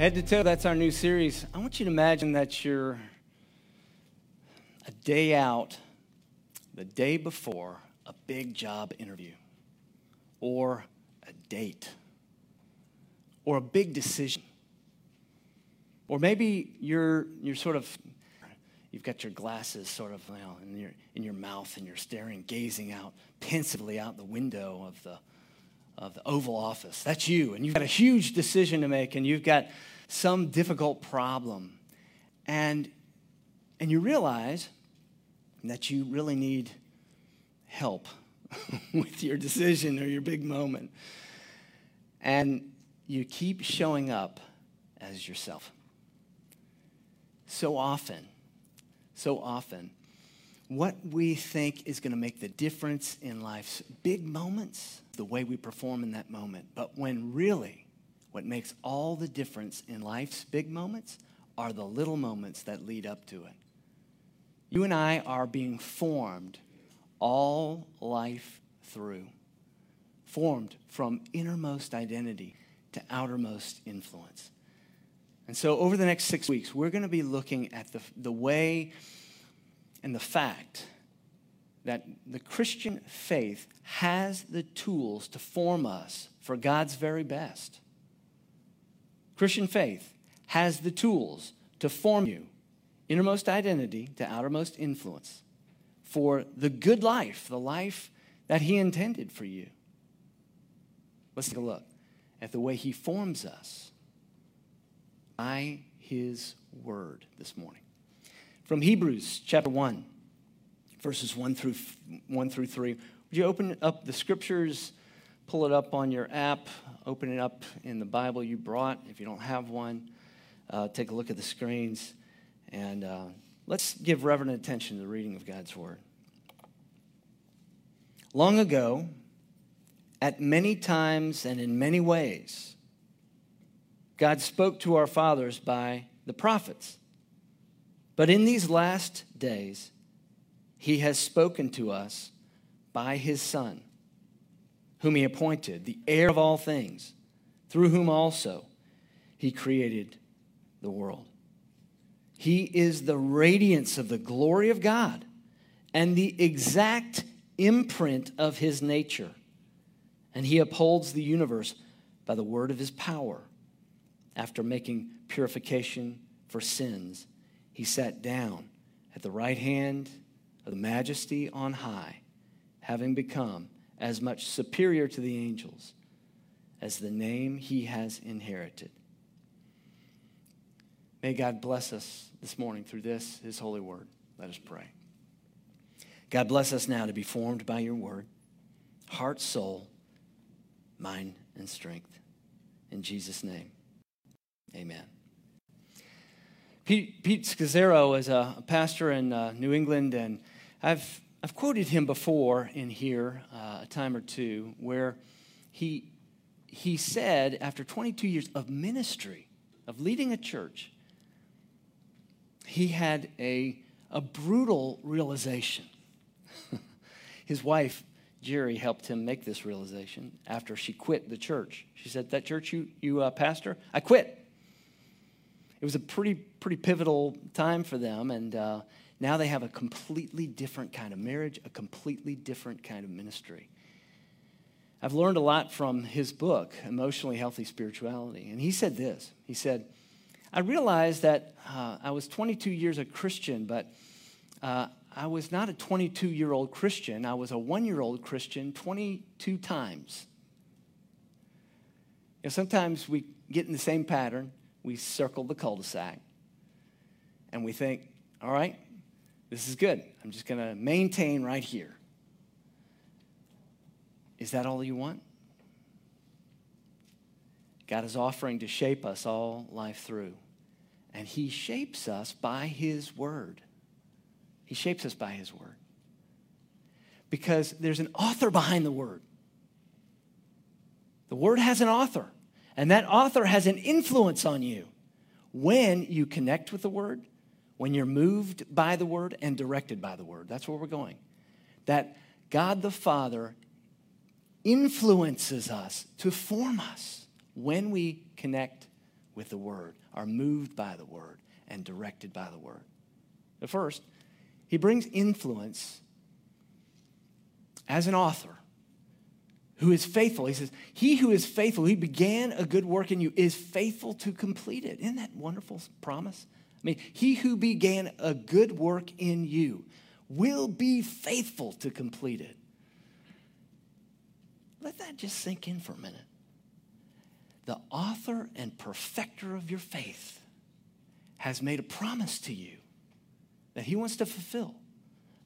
Head to toe, that's our new series. I want you to imagine that you're a day out, the day before a big job interview, or a date, or a big decision. Or maybe you're, you're sort of, you've got your glasses sort of you know, in, your, in your mouth and you're staring, gazing out pensively out the window of the, of the Oval Office. That's you. And you've got a huge decision to make and you've got some difficult problem. And, and you realize that you really need help with your decision or your big moment. And you keep showing up as yourself. So often, so often, what we think is going to make the difference in life's big moments, the way we perform in that moment. But when really what makes all the difference in life's big moments are the little moments that lead up to it. You and I are being formed all life through, formed from innermost identity to outermost influence. And so, over the next six weeks, we're going to be looking at the, the way and the fact that the Christian faith has the tools to form us for God's very best. Christian faith has the tools to form you, innermost identity to outermost influence, for the good life, the life that He intended for you. Let's take a look at the way He forms us by His Word this morning. From Hebrews chapter 1, verses 1 through, 1 through 3. Would you open up the scriptures, pull it up on your app, open it up in the Bible you brought. If you don't have one, uh, take a look at the screens. And uh, let's give reverent attention to the reading of God's Word. Long ago, at many times and in many ways, God spoke to our fathers by the prophets. But in these last days, He has spoken to us by His Son whom he appointed, the heir of all things, through whom also he created the world. He is the radiance of the glory of God and the exact imprint of his nature. And he upholds the universe by the word of his power. After making purification for sins, he sat down at the right hand of the majesty on high, having become as much superior to the angels as the name he has inherited. May God bless us this morning through this, his holy word. Let us pray. God bless us now to be formed by your word, heart, soul, mind, and strength. In Jesus' name, amen. Pete, Pete Scazzero is a pastor in uh, New England, and I've I've quoted him before in here uh, a time or two where he, he said, after 22 years of ministry, of leading a church, he had a, a brutal realization. His wife, Geri, helped him make this realization after she quit the church. She said, That church you, you uh, pastor, I quit. It was a pretty, pretty pivotal time for them, and uh, now they have a completely different kind of marriage, a completely different kind of ministry. I've learned a lot from his book, Emotionally Healthy Spirituality. And he said this He said, I realized that uh, I was 22 years a Christian, but uh, I was not a 22 year old Christian. I was a one year old Christian 22 times. You know, sometimes we get in the same pattern. We circle the cul de sac and we think, all right, this is good. I'm just going to maintain right here. Is that all you want? God is offering to shape us all life through. And He shapes us by His Word. He shapes us by His Word. Because there's an author behind the Word. The Word has an author, and that author has an influence on you when you connect with the Word when you're moved by the word and directed by the word. That's where we're going. That God the Father influences us to form us when we connect with the word, are moved by the word, and directed by the word. The first, he brings influence as an author who is faithful. He says, He who is faithful, he began a good work in you, is faithful to complete it. Isn't that wonderful promise? I mean, he who began a good work in you will be faithful to complete it. Let that just sink in for a minute. The author and perfecter of your faith has made a promise to you that he wants to fulfill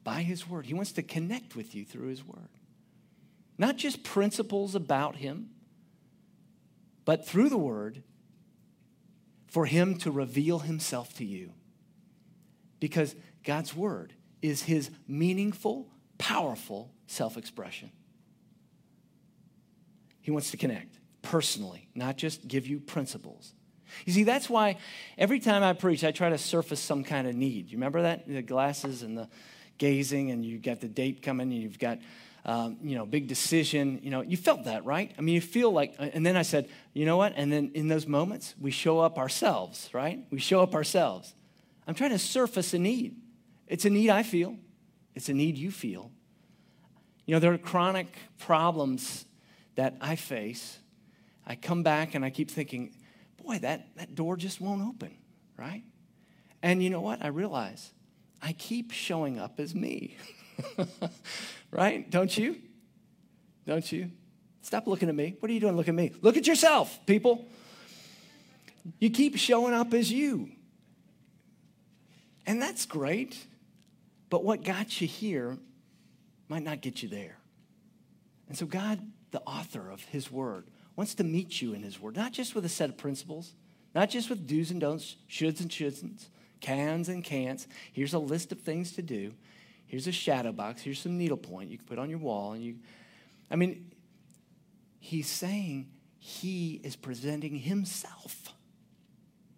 by his word. He wants to connect with you through his word. Not just principles about him, but through the word for him to reveal himself to you. Because God's word is his meaningful, powerful self expression. He wants to connect personally, not just give you principles. You see, that's why every time I preach, I try to surface some kind of need. You remember that? The glasses and the gazing, and you've got the date coming, and you've got, um, you know, big decision. You know, you felt that, right? I mean, you feel like, and then I said, you know what? And then in those moments, we show up ourselves, right? We show up ourselves. I'm trying to surface a need. It's a need I feel, it's a need you feel. You know, there are chronic problems that I face, I come back and I keep thinking, boy, that, that door just won't open, right? And you know what? I realize I keep showing up as me, right? Don't you? Don't you? Stop looking at me. What are you doing? Look at me. Look at yourself, people. You keep showing up as you. And that's great. But what got you here might not get you there. And so God the author of his word, wants to meet you in his word, not just with a set of principles, not just with do's and don'ts, shoulds and shouldn't, cans and can'ts. Here's a list of things to do. Here's a shadow box. Here's some needlepoint you can put on your wall. And you, I mean, he's saying he is presenting himself.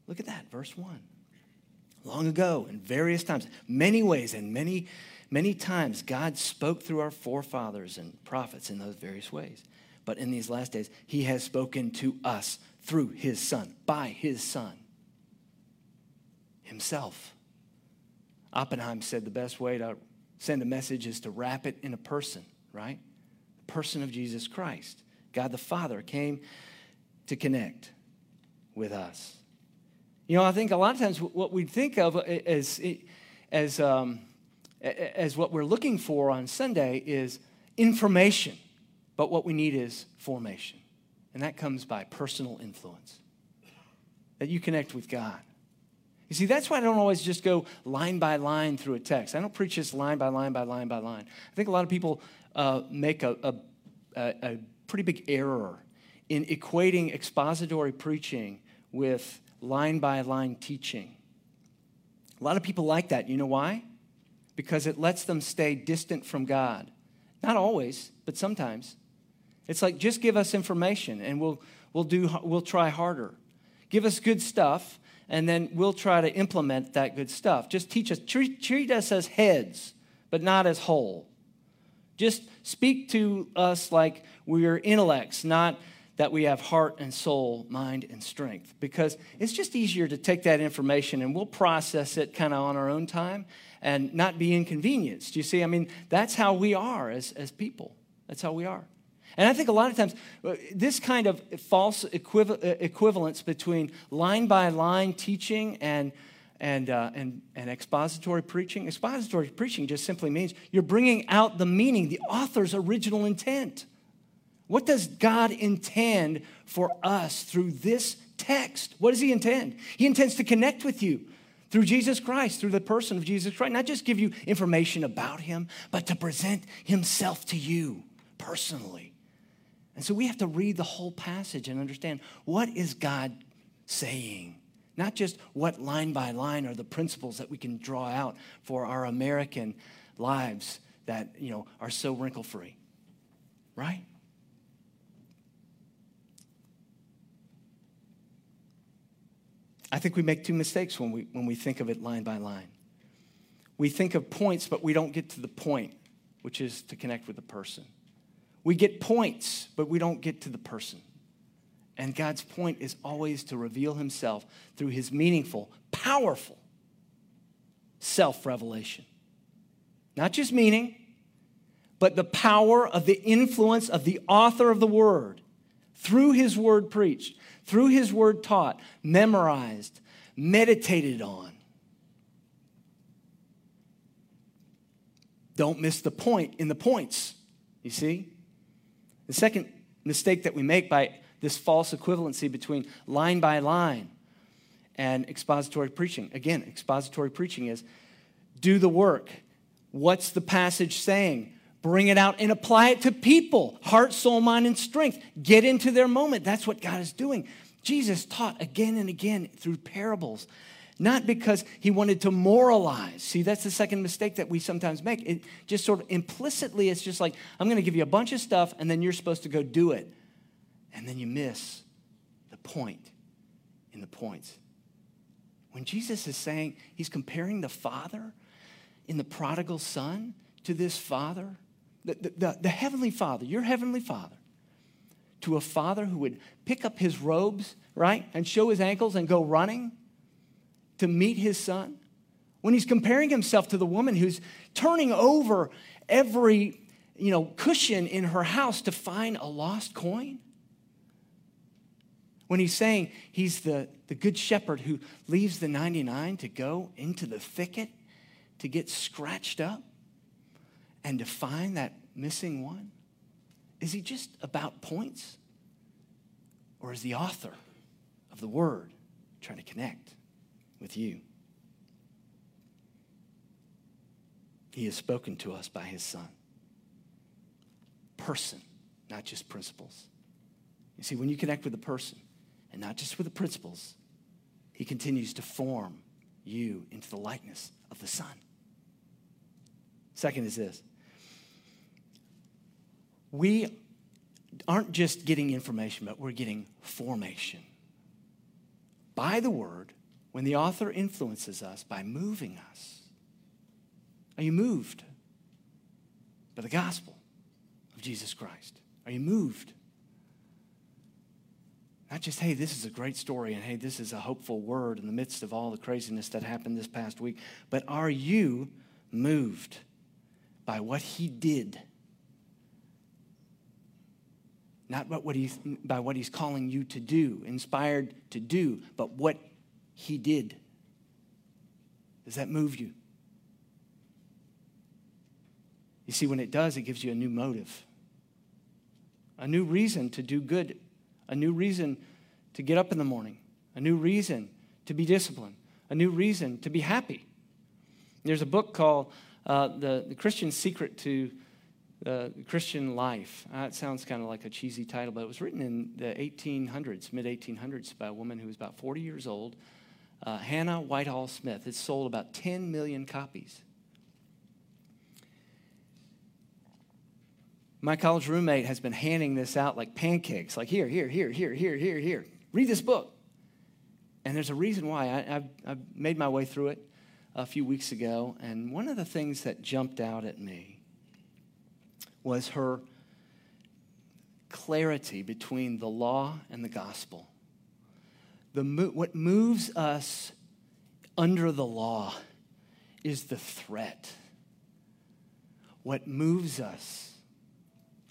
Look at that, verse 1. Long ago, in various times, many ways and many Many times, God spoke through our forefathers and prophets in those various ways. But in these last days, He has spoken to us through His Son, by His Son, Himself. Oppenheim said the best way to send a message is to wrap it in a person, right? The person of Jesus Christ. God the Father came to connect with us. You know, I think a lot of times what we think of as, as um, as what we're looking for on Sunday is information, but what we need is formation. And that comes by personal influence, that you connect with God. You see, that's why I don't always just go line by line through a text. I don't preach this line by line by line by line. I think a lot of people uh, make a, a, a pretty big error in equating expository preaching with line by line teaching. A lot of people like that. You know why? because it lets them stay distant from God. Not always, but sometimes. It's like just give us information and we'll, we'll, do, we'll try harder. Give us good stuff and then we'll try to implement that good stuff. Just teach us, treat, treat us as heads, but not as whole. Just speak to us like we're intellects, not that we have heart and soul, mind and strength. Because it's just easier to take that information and we'll process it kind of on our own time and not be inconvenienced. You see, I mean, that's how we are as, as people. That's how we are. And I think a lot of times, uh, this kind of false uh, equivalence between line by line teaching and, and, uh, and, and expository preaching, expository preaching just simply means you're bringing out the meaning, the author's original intent. What does God intend for us through this text? What does He intend? He intends to connect with you through Jesus Christ, through the person of Jesus Christ. Not just give you information about him, but to present himself to you personally. And so we have to read the whole passage and understand what is God saying? Not just what line by line are the principles that we can draw out for our American lives that, you know, are so wrinkle-free. Right? I think we make two mistakes when we, when we think of it line by line. We think of points, but we don't get to the point, which is to connect with the person. We get points, but we don't get to the person. And God's point is always to reveal himself through his meaningful, powerful self revelation. Not just meaning, but the power of the influence of the author of the word through his word preached, through his word taught, memorized, meditated on. Don't miss the point in the points, you see? The second mistake that we make by this false equivalency between line by line and expository preaching. Again, expository preaching is do the work. What's the passage saying? Bring it out and apply it to people heart, soul, mind, and strength. Get into their moment. That's what God is doing. Jesus taught again and again through parables, not because he wanted to moralize. See, that's the second mistake that we sometimes make. It just sort of implicitly, it's just like, I'm going to give you a bunch of stuff and then you're supposed to go do it. And then you miss the point in the points. When Jesus is saying, he's comparing the Father in the prodigal son to this Father, the, the, the, the Heavenly Father, your Heavenly Father, to a father who would pick up his robes, right, and show his ankles and go running to meet his son. When he's comparing himself to the woman who's turning over every you know, cushion in her house to find a lost coin. When he's saying he's the, the good shepherd who leaves the 99 to go into the thicket to get scratched up and to find that missing one? Is he just about points? Or is the author of the word trying to connect with you? He has spoken to us by his son. Person, not just principles. You see, when you connect with a person, and not just with the principles, he continues to form you into the likeness of the Son. Second is this we aren't just getting information, but we're getting formation. By the word, when the author influences us by moving us. Are you moved by the gospel of Jesus Christ? Are you moved not just, hey, this is a great story and hey, this is a hopeful word in the midst of all the craziness that happened this past week, but are you moved by what he did? Not by what, he's, by what he's calling you to do, inspired to do, but what he did. Does that move you? You see, when it does, it gives you a new motive, a new reason to do good a new reason to get up in the morning, a new reason to be disciplined, a new reason to be happy. There's a book called uh, the, the Christian Secret to uh, Christian Life. Uh, it sounds kind of like a cheesy title, but it was written in the 1800s, mid 1800s, by a woman who was about 40 years old, uh, Hannah Whitall Smith. It's sold about 10 million copies. My college roommate has been handing this out like pancakes, like here, here, here, here, here, here, here. Read this book. And there's a reason why. I, have I've made my way through it a few weeks ago, and one of the things that jumped out at me was her clarity between the law and the gospel. The, what moves us under the law is the threat. What moves us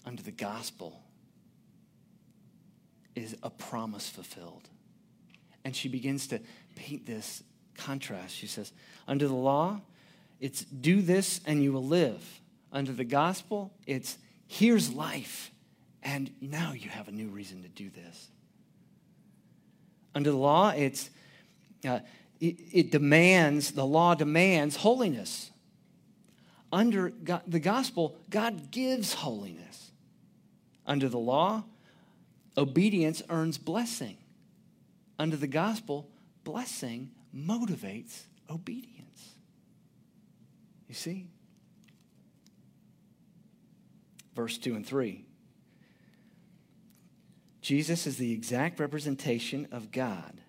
under the gospel is a promise fulfilled. And she begins to paint this contrast. She says, Under the law, it's do this and you will live. Under the gospel, it's here's life, and now you have a new reason to do this. Under the law, it's uh, it, it demands, the law demands holiness. Under God, the gospel, God gives holiness. Under the law, obedience earns blessing. Under the gospel, blessing motivates obedience. You see? Verse 2 and 3. Jesus is the exact representation of God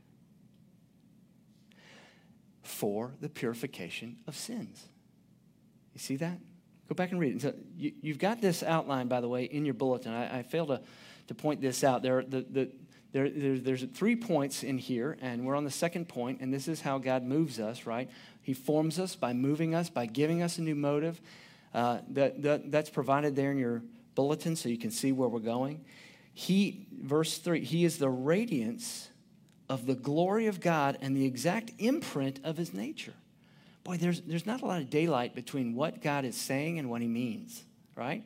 for the purification of sins. You see that? Go back and read it. So you, have got this outline, by the way, in your bulletin. I, I failed to, to point this out. There, the, the, there, there, there's three points in here, and we're on the second point, and this is how God moves us, right? He forms us by moving us, by giving us a new motive. Uh, that, that, that's provided there in your bulletin so you can see where we're going. He, verse 3, He is the radiance of the glory of God and the exact imprint of His nature. Boy, there's, there's not a lot of daylight between what God is saying and what He means, right?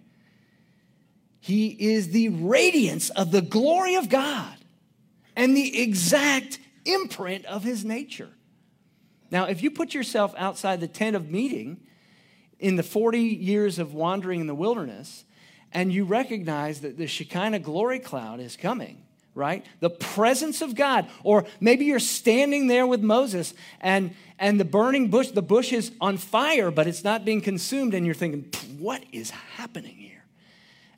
He is the radiance of the glory of God and the exact imprint of his nature. Now, if you put yourself outside the tent of meeting in the 40 years of wandering in the wilderness, and you recognize that the Shekinah glory cloud is coming, right? The presence of God. Or maybe you're standing there with Moses and, and the burning bush, the bush is on fire, but it's not being consumed, and you're thinking, what is happening here?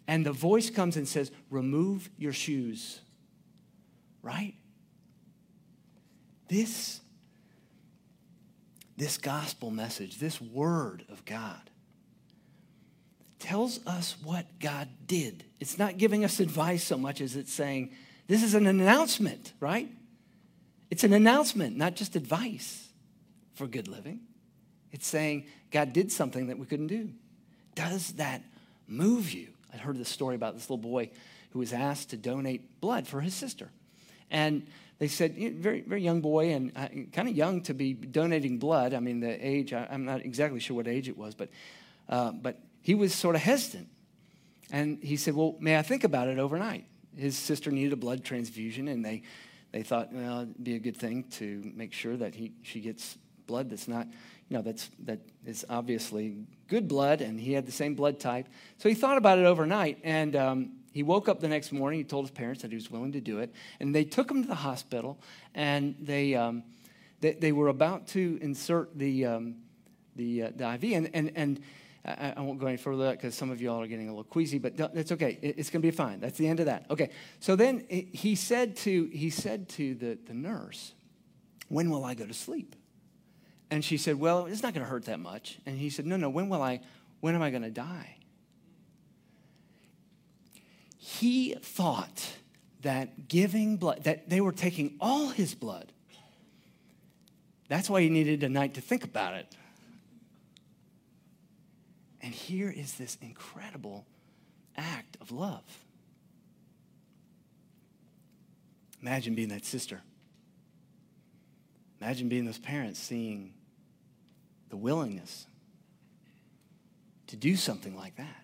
And the voice comes and says, Remove your shoes right? This, this gospel message, this word of God, tells us what God did. It's not giving us advice so much as it's saying, this is an announcement, right? It's an announcement, not just advice for good living. It's saying God did something that we couldn't do. Does that move you? I heard this story about this little boy who was asked to donate blood for his sister. And they said, very, very young boy and uh, kind of young to be donating blood. I mean, the age, I, am not exactly sure what age it was, but, uh, but he was sort of hesitant. And he said, Well, may I think about it overnight? His sister needed a blood transfusion, and they, they thought, well, it'd be a good thing to make sure that he, she gets blood that's not, you know, that's, that is obviously good blood, and he had the same blood type. So he thought about it overnight, and um, he woke up the next morning. He told his parents that he was willing to do it. And they took him to the hospital, and they, um, they, they, were about to insert the, um, the, uh, the IV. And, and, and I, I, won't go any further because some of you all are getting a little queasy, but that's okay. It, it's going to be fine. That's the end of that. Okay. So then he said to, he said to the, the nurse, When will I go to sleep? And she said, Well, it's not going to hurt that much. And he said, No, no, when will I, when am I going to die? he thought that giving blood, that they were taking all his blood. That's why he needed a night to think about it. And here is this incredible act of love. Imagine being that sister. Imagine being those parents seeing the willingness to do something like that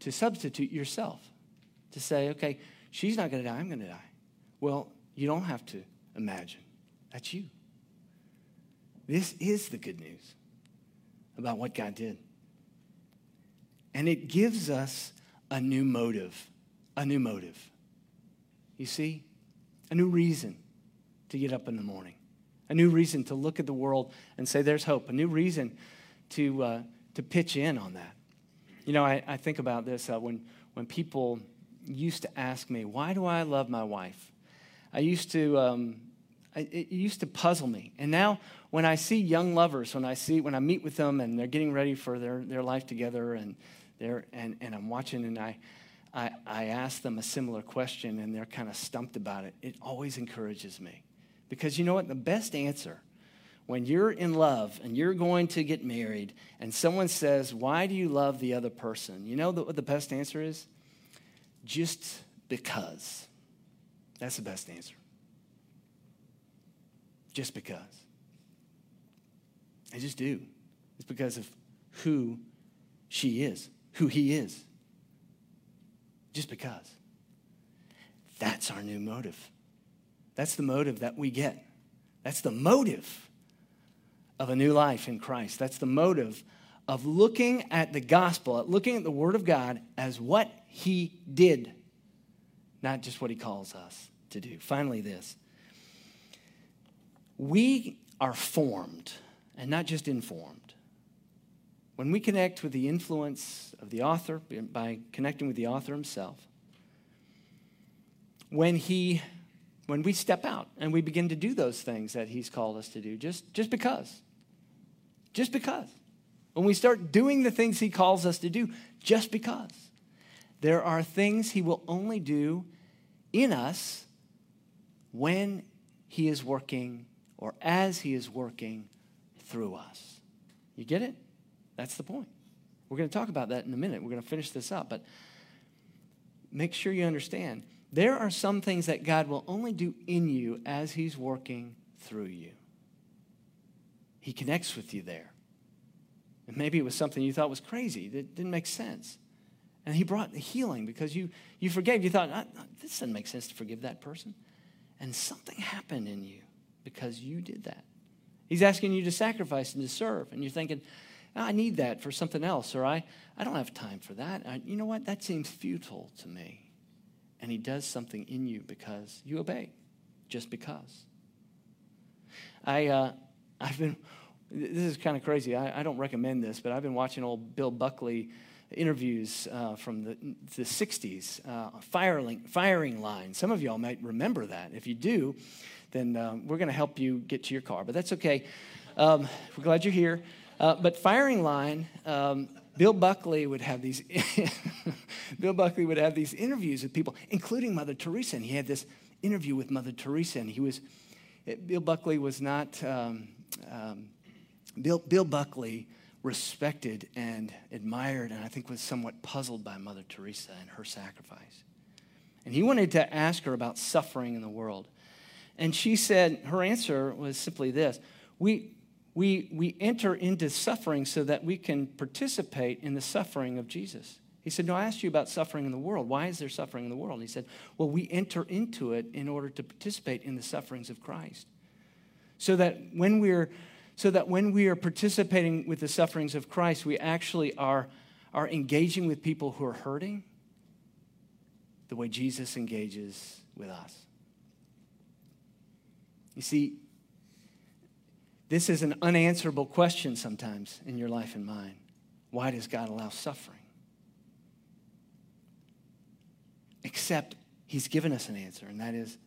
to substitute yourself, to say, okay, she's not going to die, I'm going to die. Well, you don't have to imagine. That's you. This is the good news about what God did. And it gives us a new motive, a new motive. You see? A new reason to get up in the morning, a new reason to look at the world and say, there's hope, a new reason to, uh, to pitch in on that. You know, I, I think about this uh, when, when people used to ask me, why do I love my wife? I used to, um, I, it used to puzzle me. And now when I see young lovers, when I see, when I meet with them and they're getting ready for their, their life together and they're, and, and I'm watching and I, I, I ask them a similar question and they're kind of stumped about it, it always encourages me. Because you know what? The best answer when you're in love and you're going to get married and someone says, Why do you love the other person? You know what the best answer is? Just because. That's the best answer. Just because. I just do. It's because of who she is, who he is. Just because. That's our new motive. That's the motive that we get. That's the motive of a new life in Christ. That's the motive of looking at the gospel, at looking at the Word of God as what He did, not just what He calls us to do. Finally, this we are formed and not just informed. When we connect with the influence of the author, by connecting with the author himself, when he when we step out and we begin to do those things that he's called us to do just, just because just because. When we start doing the things He calls us to do, just because. There are things He will only do in us when he is working or as he is working through us. You get it? That's the point. We're going to talk about that in a minute. We're going to finish this up, but make sure you understand there are some things that God will only do in you as he's working through you. He connects with you there. And maybe it was something you thought was crazy that didn't make sense. And he brought the healing because you, you forgave. You thought, this doesn't make sense to forgive that person. And something happened in you because you did that. He's asking you to sacrifice and to serve. And you're thinking, I need that for something else, or I, I don't have time for that. I, you know what? That seems futile to me. And he does something in you because you obey, just because. I, uh, I've been, this is kind of crazy. I, I don't recommend this, but I've been watching old Bill Buckley interviews uh, from the, the 60s, uh, firing, firing line. Some of y'all might remember that. If you do, then um, we're going to help you get to your car, but that's okay. Um, we're glad you're here. Uh, but firing line, um, Bill Buckley would have these. Bill Buckley would have these interviews with people, including Mother Teresa. And he had this interview with Mother Teresa, and he was. Bill Buckley was not. Um, um, Bill, Bill Buckley respected and admired, and I think was somewhat puzzled by Mother Teresa and her sacrifice. And he wanted to ask her about suffering in the world. And she said, her answer was simply this We, we, we enter into suffering so that we can participate in the suffering of Jesus. He said, No, I asked you about suffering in the world. Why is there suffering in the world? And he said, Well, we enter into it in order to participate in the sufferings of Christ. So that when we're so that when we are participating with the sufferings of Christ, we actually are, are engaging with people who are hurting the way Jesus engages with us. You see, this is an unanswerable question sometimes in your life and mine. Why does God allow suffering? Except He's given us an answer, and that is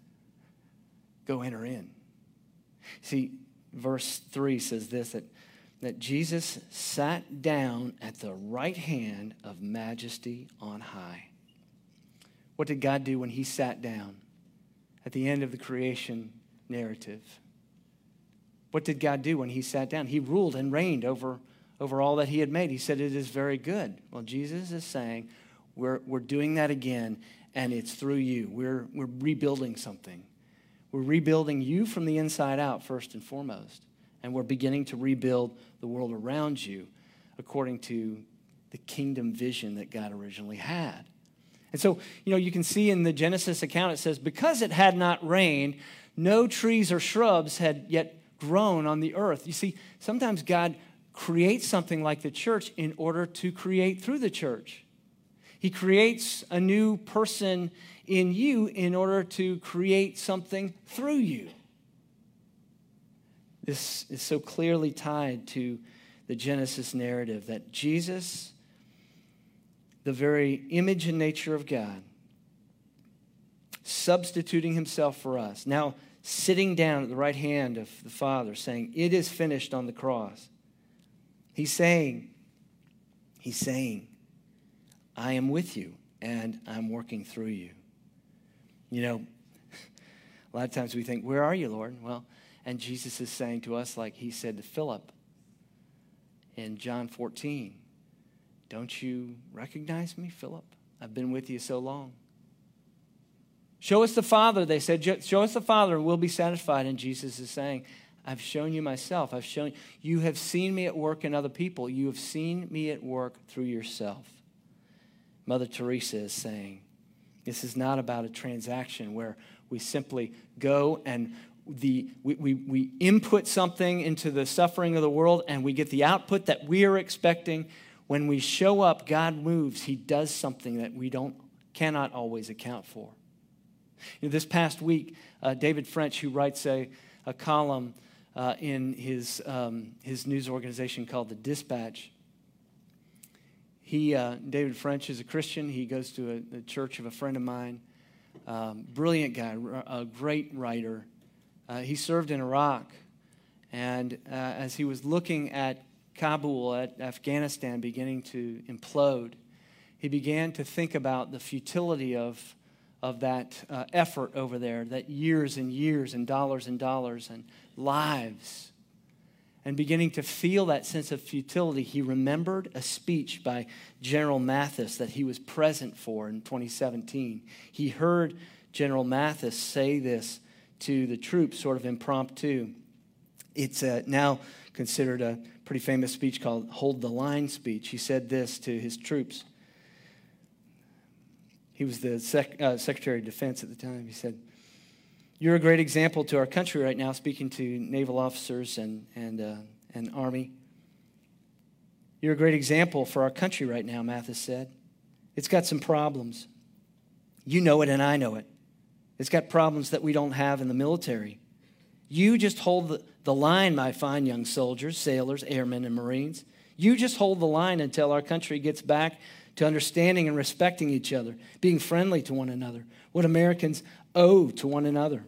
go enter in. See, verse 3 says this that, that Jesus sat down at the right hand of majesty on high. What did God do when He sat down at the end of the creation narrative? What did God do when He sat down? He ruled and reigned over, over all that He had made. He said, It is very good. Well, Jesus is saying, We're, we're doing that again, and it's through you. We're, we're rebuilding something. We're rebuilding you from the inside out, first and foremost. And we're beginning to rebuild the world around you according to the kingdom vision that God originally had. And so, you know, you can see in the Genesis account, it says, because it had not rained, no trees or shrubs had yet grown on the earth. You see, sometimes God creates something like the church in order to create through the church. He creates a new person in you in order to create something through you. This is so clearly tied to the Genesis narrative that Jesus, the very image and nature of God, substituting himself for us, now sitting down at the right hand of the Father, saying, It is finished on the cross. He's saying, He's saying, I am with you and I'm working through you. You know, a lot of times we think, Where are you, Lord? Well, and Jesus is saying to us, like he said to Philip in John 14, Don't you recognize me, Philip? I've been with you so long. Show us the Father, they said. Show us the Father, and we'll be satisfied. And Jesus is saying, I've shown you myself. I've shown you have seen me at work in other people. You have seen me at work through yourself. Mother Teresa is saying, this is not about a transaction where we simply go and the, we, we, we input something into the suffering of the world and we get the output that we are expecting. When we show up, God moves. He does something that we don't, cannot always account for. You know, this past week, uh, David French, who writes a, a column uh, in his, um, his news organization called The Dispatch, he, uh, David French is a Christian. He goes to a, a church of a friend of mine. Um, brilliant guy, a great writer. Uh, he served in Iraq. And uh, as he was looking at Kabul, at Afghanistan beginning to implode, he began to think about the futility of, of that uh, effort over there, that years and years and dollars and dollars and lives. And beginning to feel that sense of futility, he remembered a speech by General Mattis that he was present for in 2017. He heard General Mattis say this to the troops, sort of impromptu. It's now considered a pretty famous speech called Hold the Line speech. He said this to his troops. He was the sec- uh, Secretary of Defense at the time. He said, You're a great example to our country right now, speaking to naval officers and, and, uh, and Army. You're a great example for our country right now, Mattis said. It's got some problems. You know it, and I know it. It's got problems that we don't have in the military. You just hold the, the line, my fine young soldiers, sailors, airmen, and Marines. You just hold the line until our country gets back to understanding and respecting each other, being friendly to one another, what Americans owe to one another.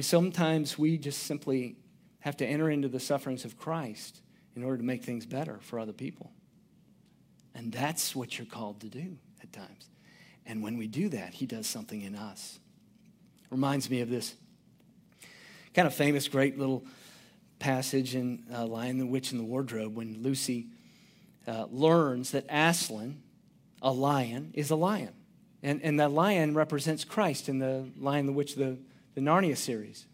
Sometimes we just simply have to enter into the sufferings of Christ in order to make things better for other people. And that's what you're called to do at times. And when we do that, He does something in us. Reminds me of this kind of famous, great little passage in uh, Lion, the Witch, and the Wardrobe when Lucy uh, learns that Aslan, a lion, is a lion. And, and that lion represents Christ in the Lion, the Witch, the, the Narnia series.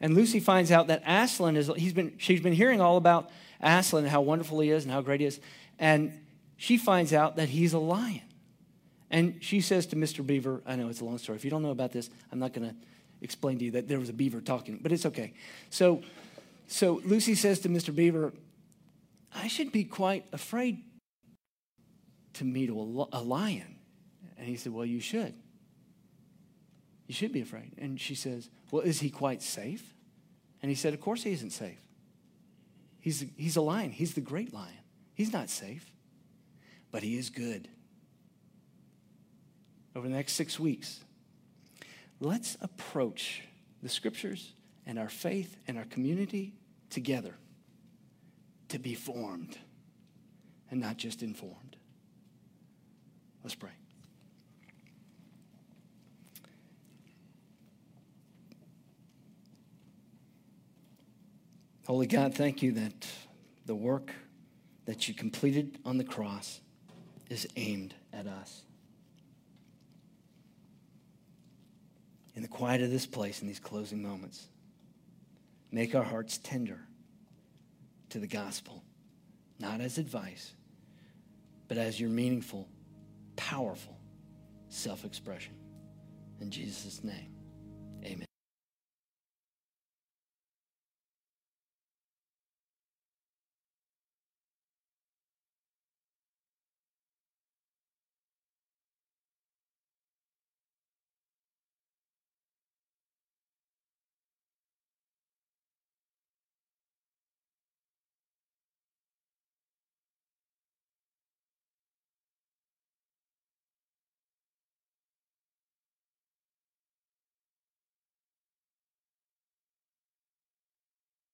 And Lucy finds out that Aslan is, he's been, she's been hearing all about Aslan and how wonderful he is and how great he is. And she finds out that he's a lion. And she says to Mr. Beaver, I know it's a long story. If you don't know about this, I'm not going to explain to you that there was a beaver talking, but it's okay. So, so Lucy says to Mr. Beaver, I should be quite afraid to meet a, lion. And he said, Well, you should. You should be afraid. And she says, Well, is he quite safe? And he said, Of course he isn't safe. He's, he's a lion. He's the great lion. He's not safe, but he is good. Over the next six weeks, let's approach the scriptures and our faith and our community together to be formed and not just informed. Let's pray. Holy God, thank you that the work that you completed on the cross is aimed at us. In the quiet of this place, in these closing moments, make our hearts tender to the gospel, not as advice, but as your meaningful, powerful self expression. In Jesus' name.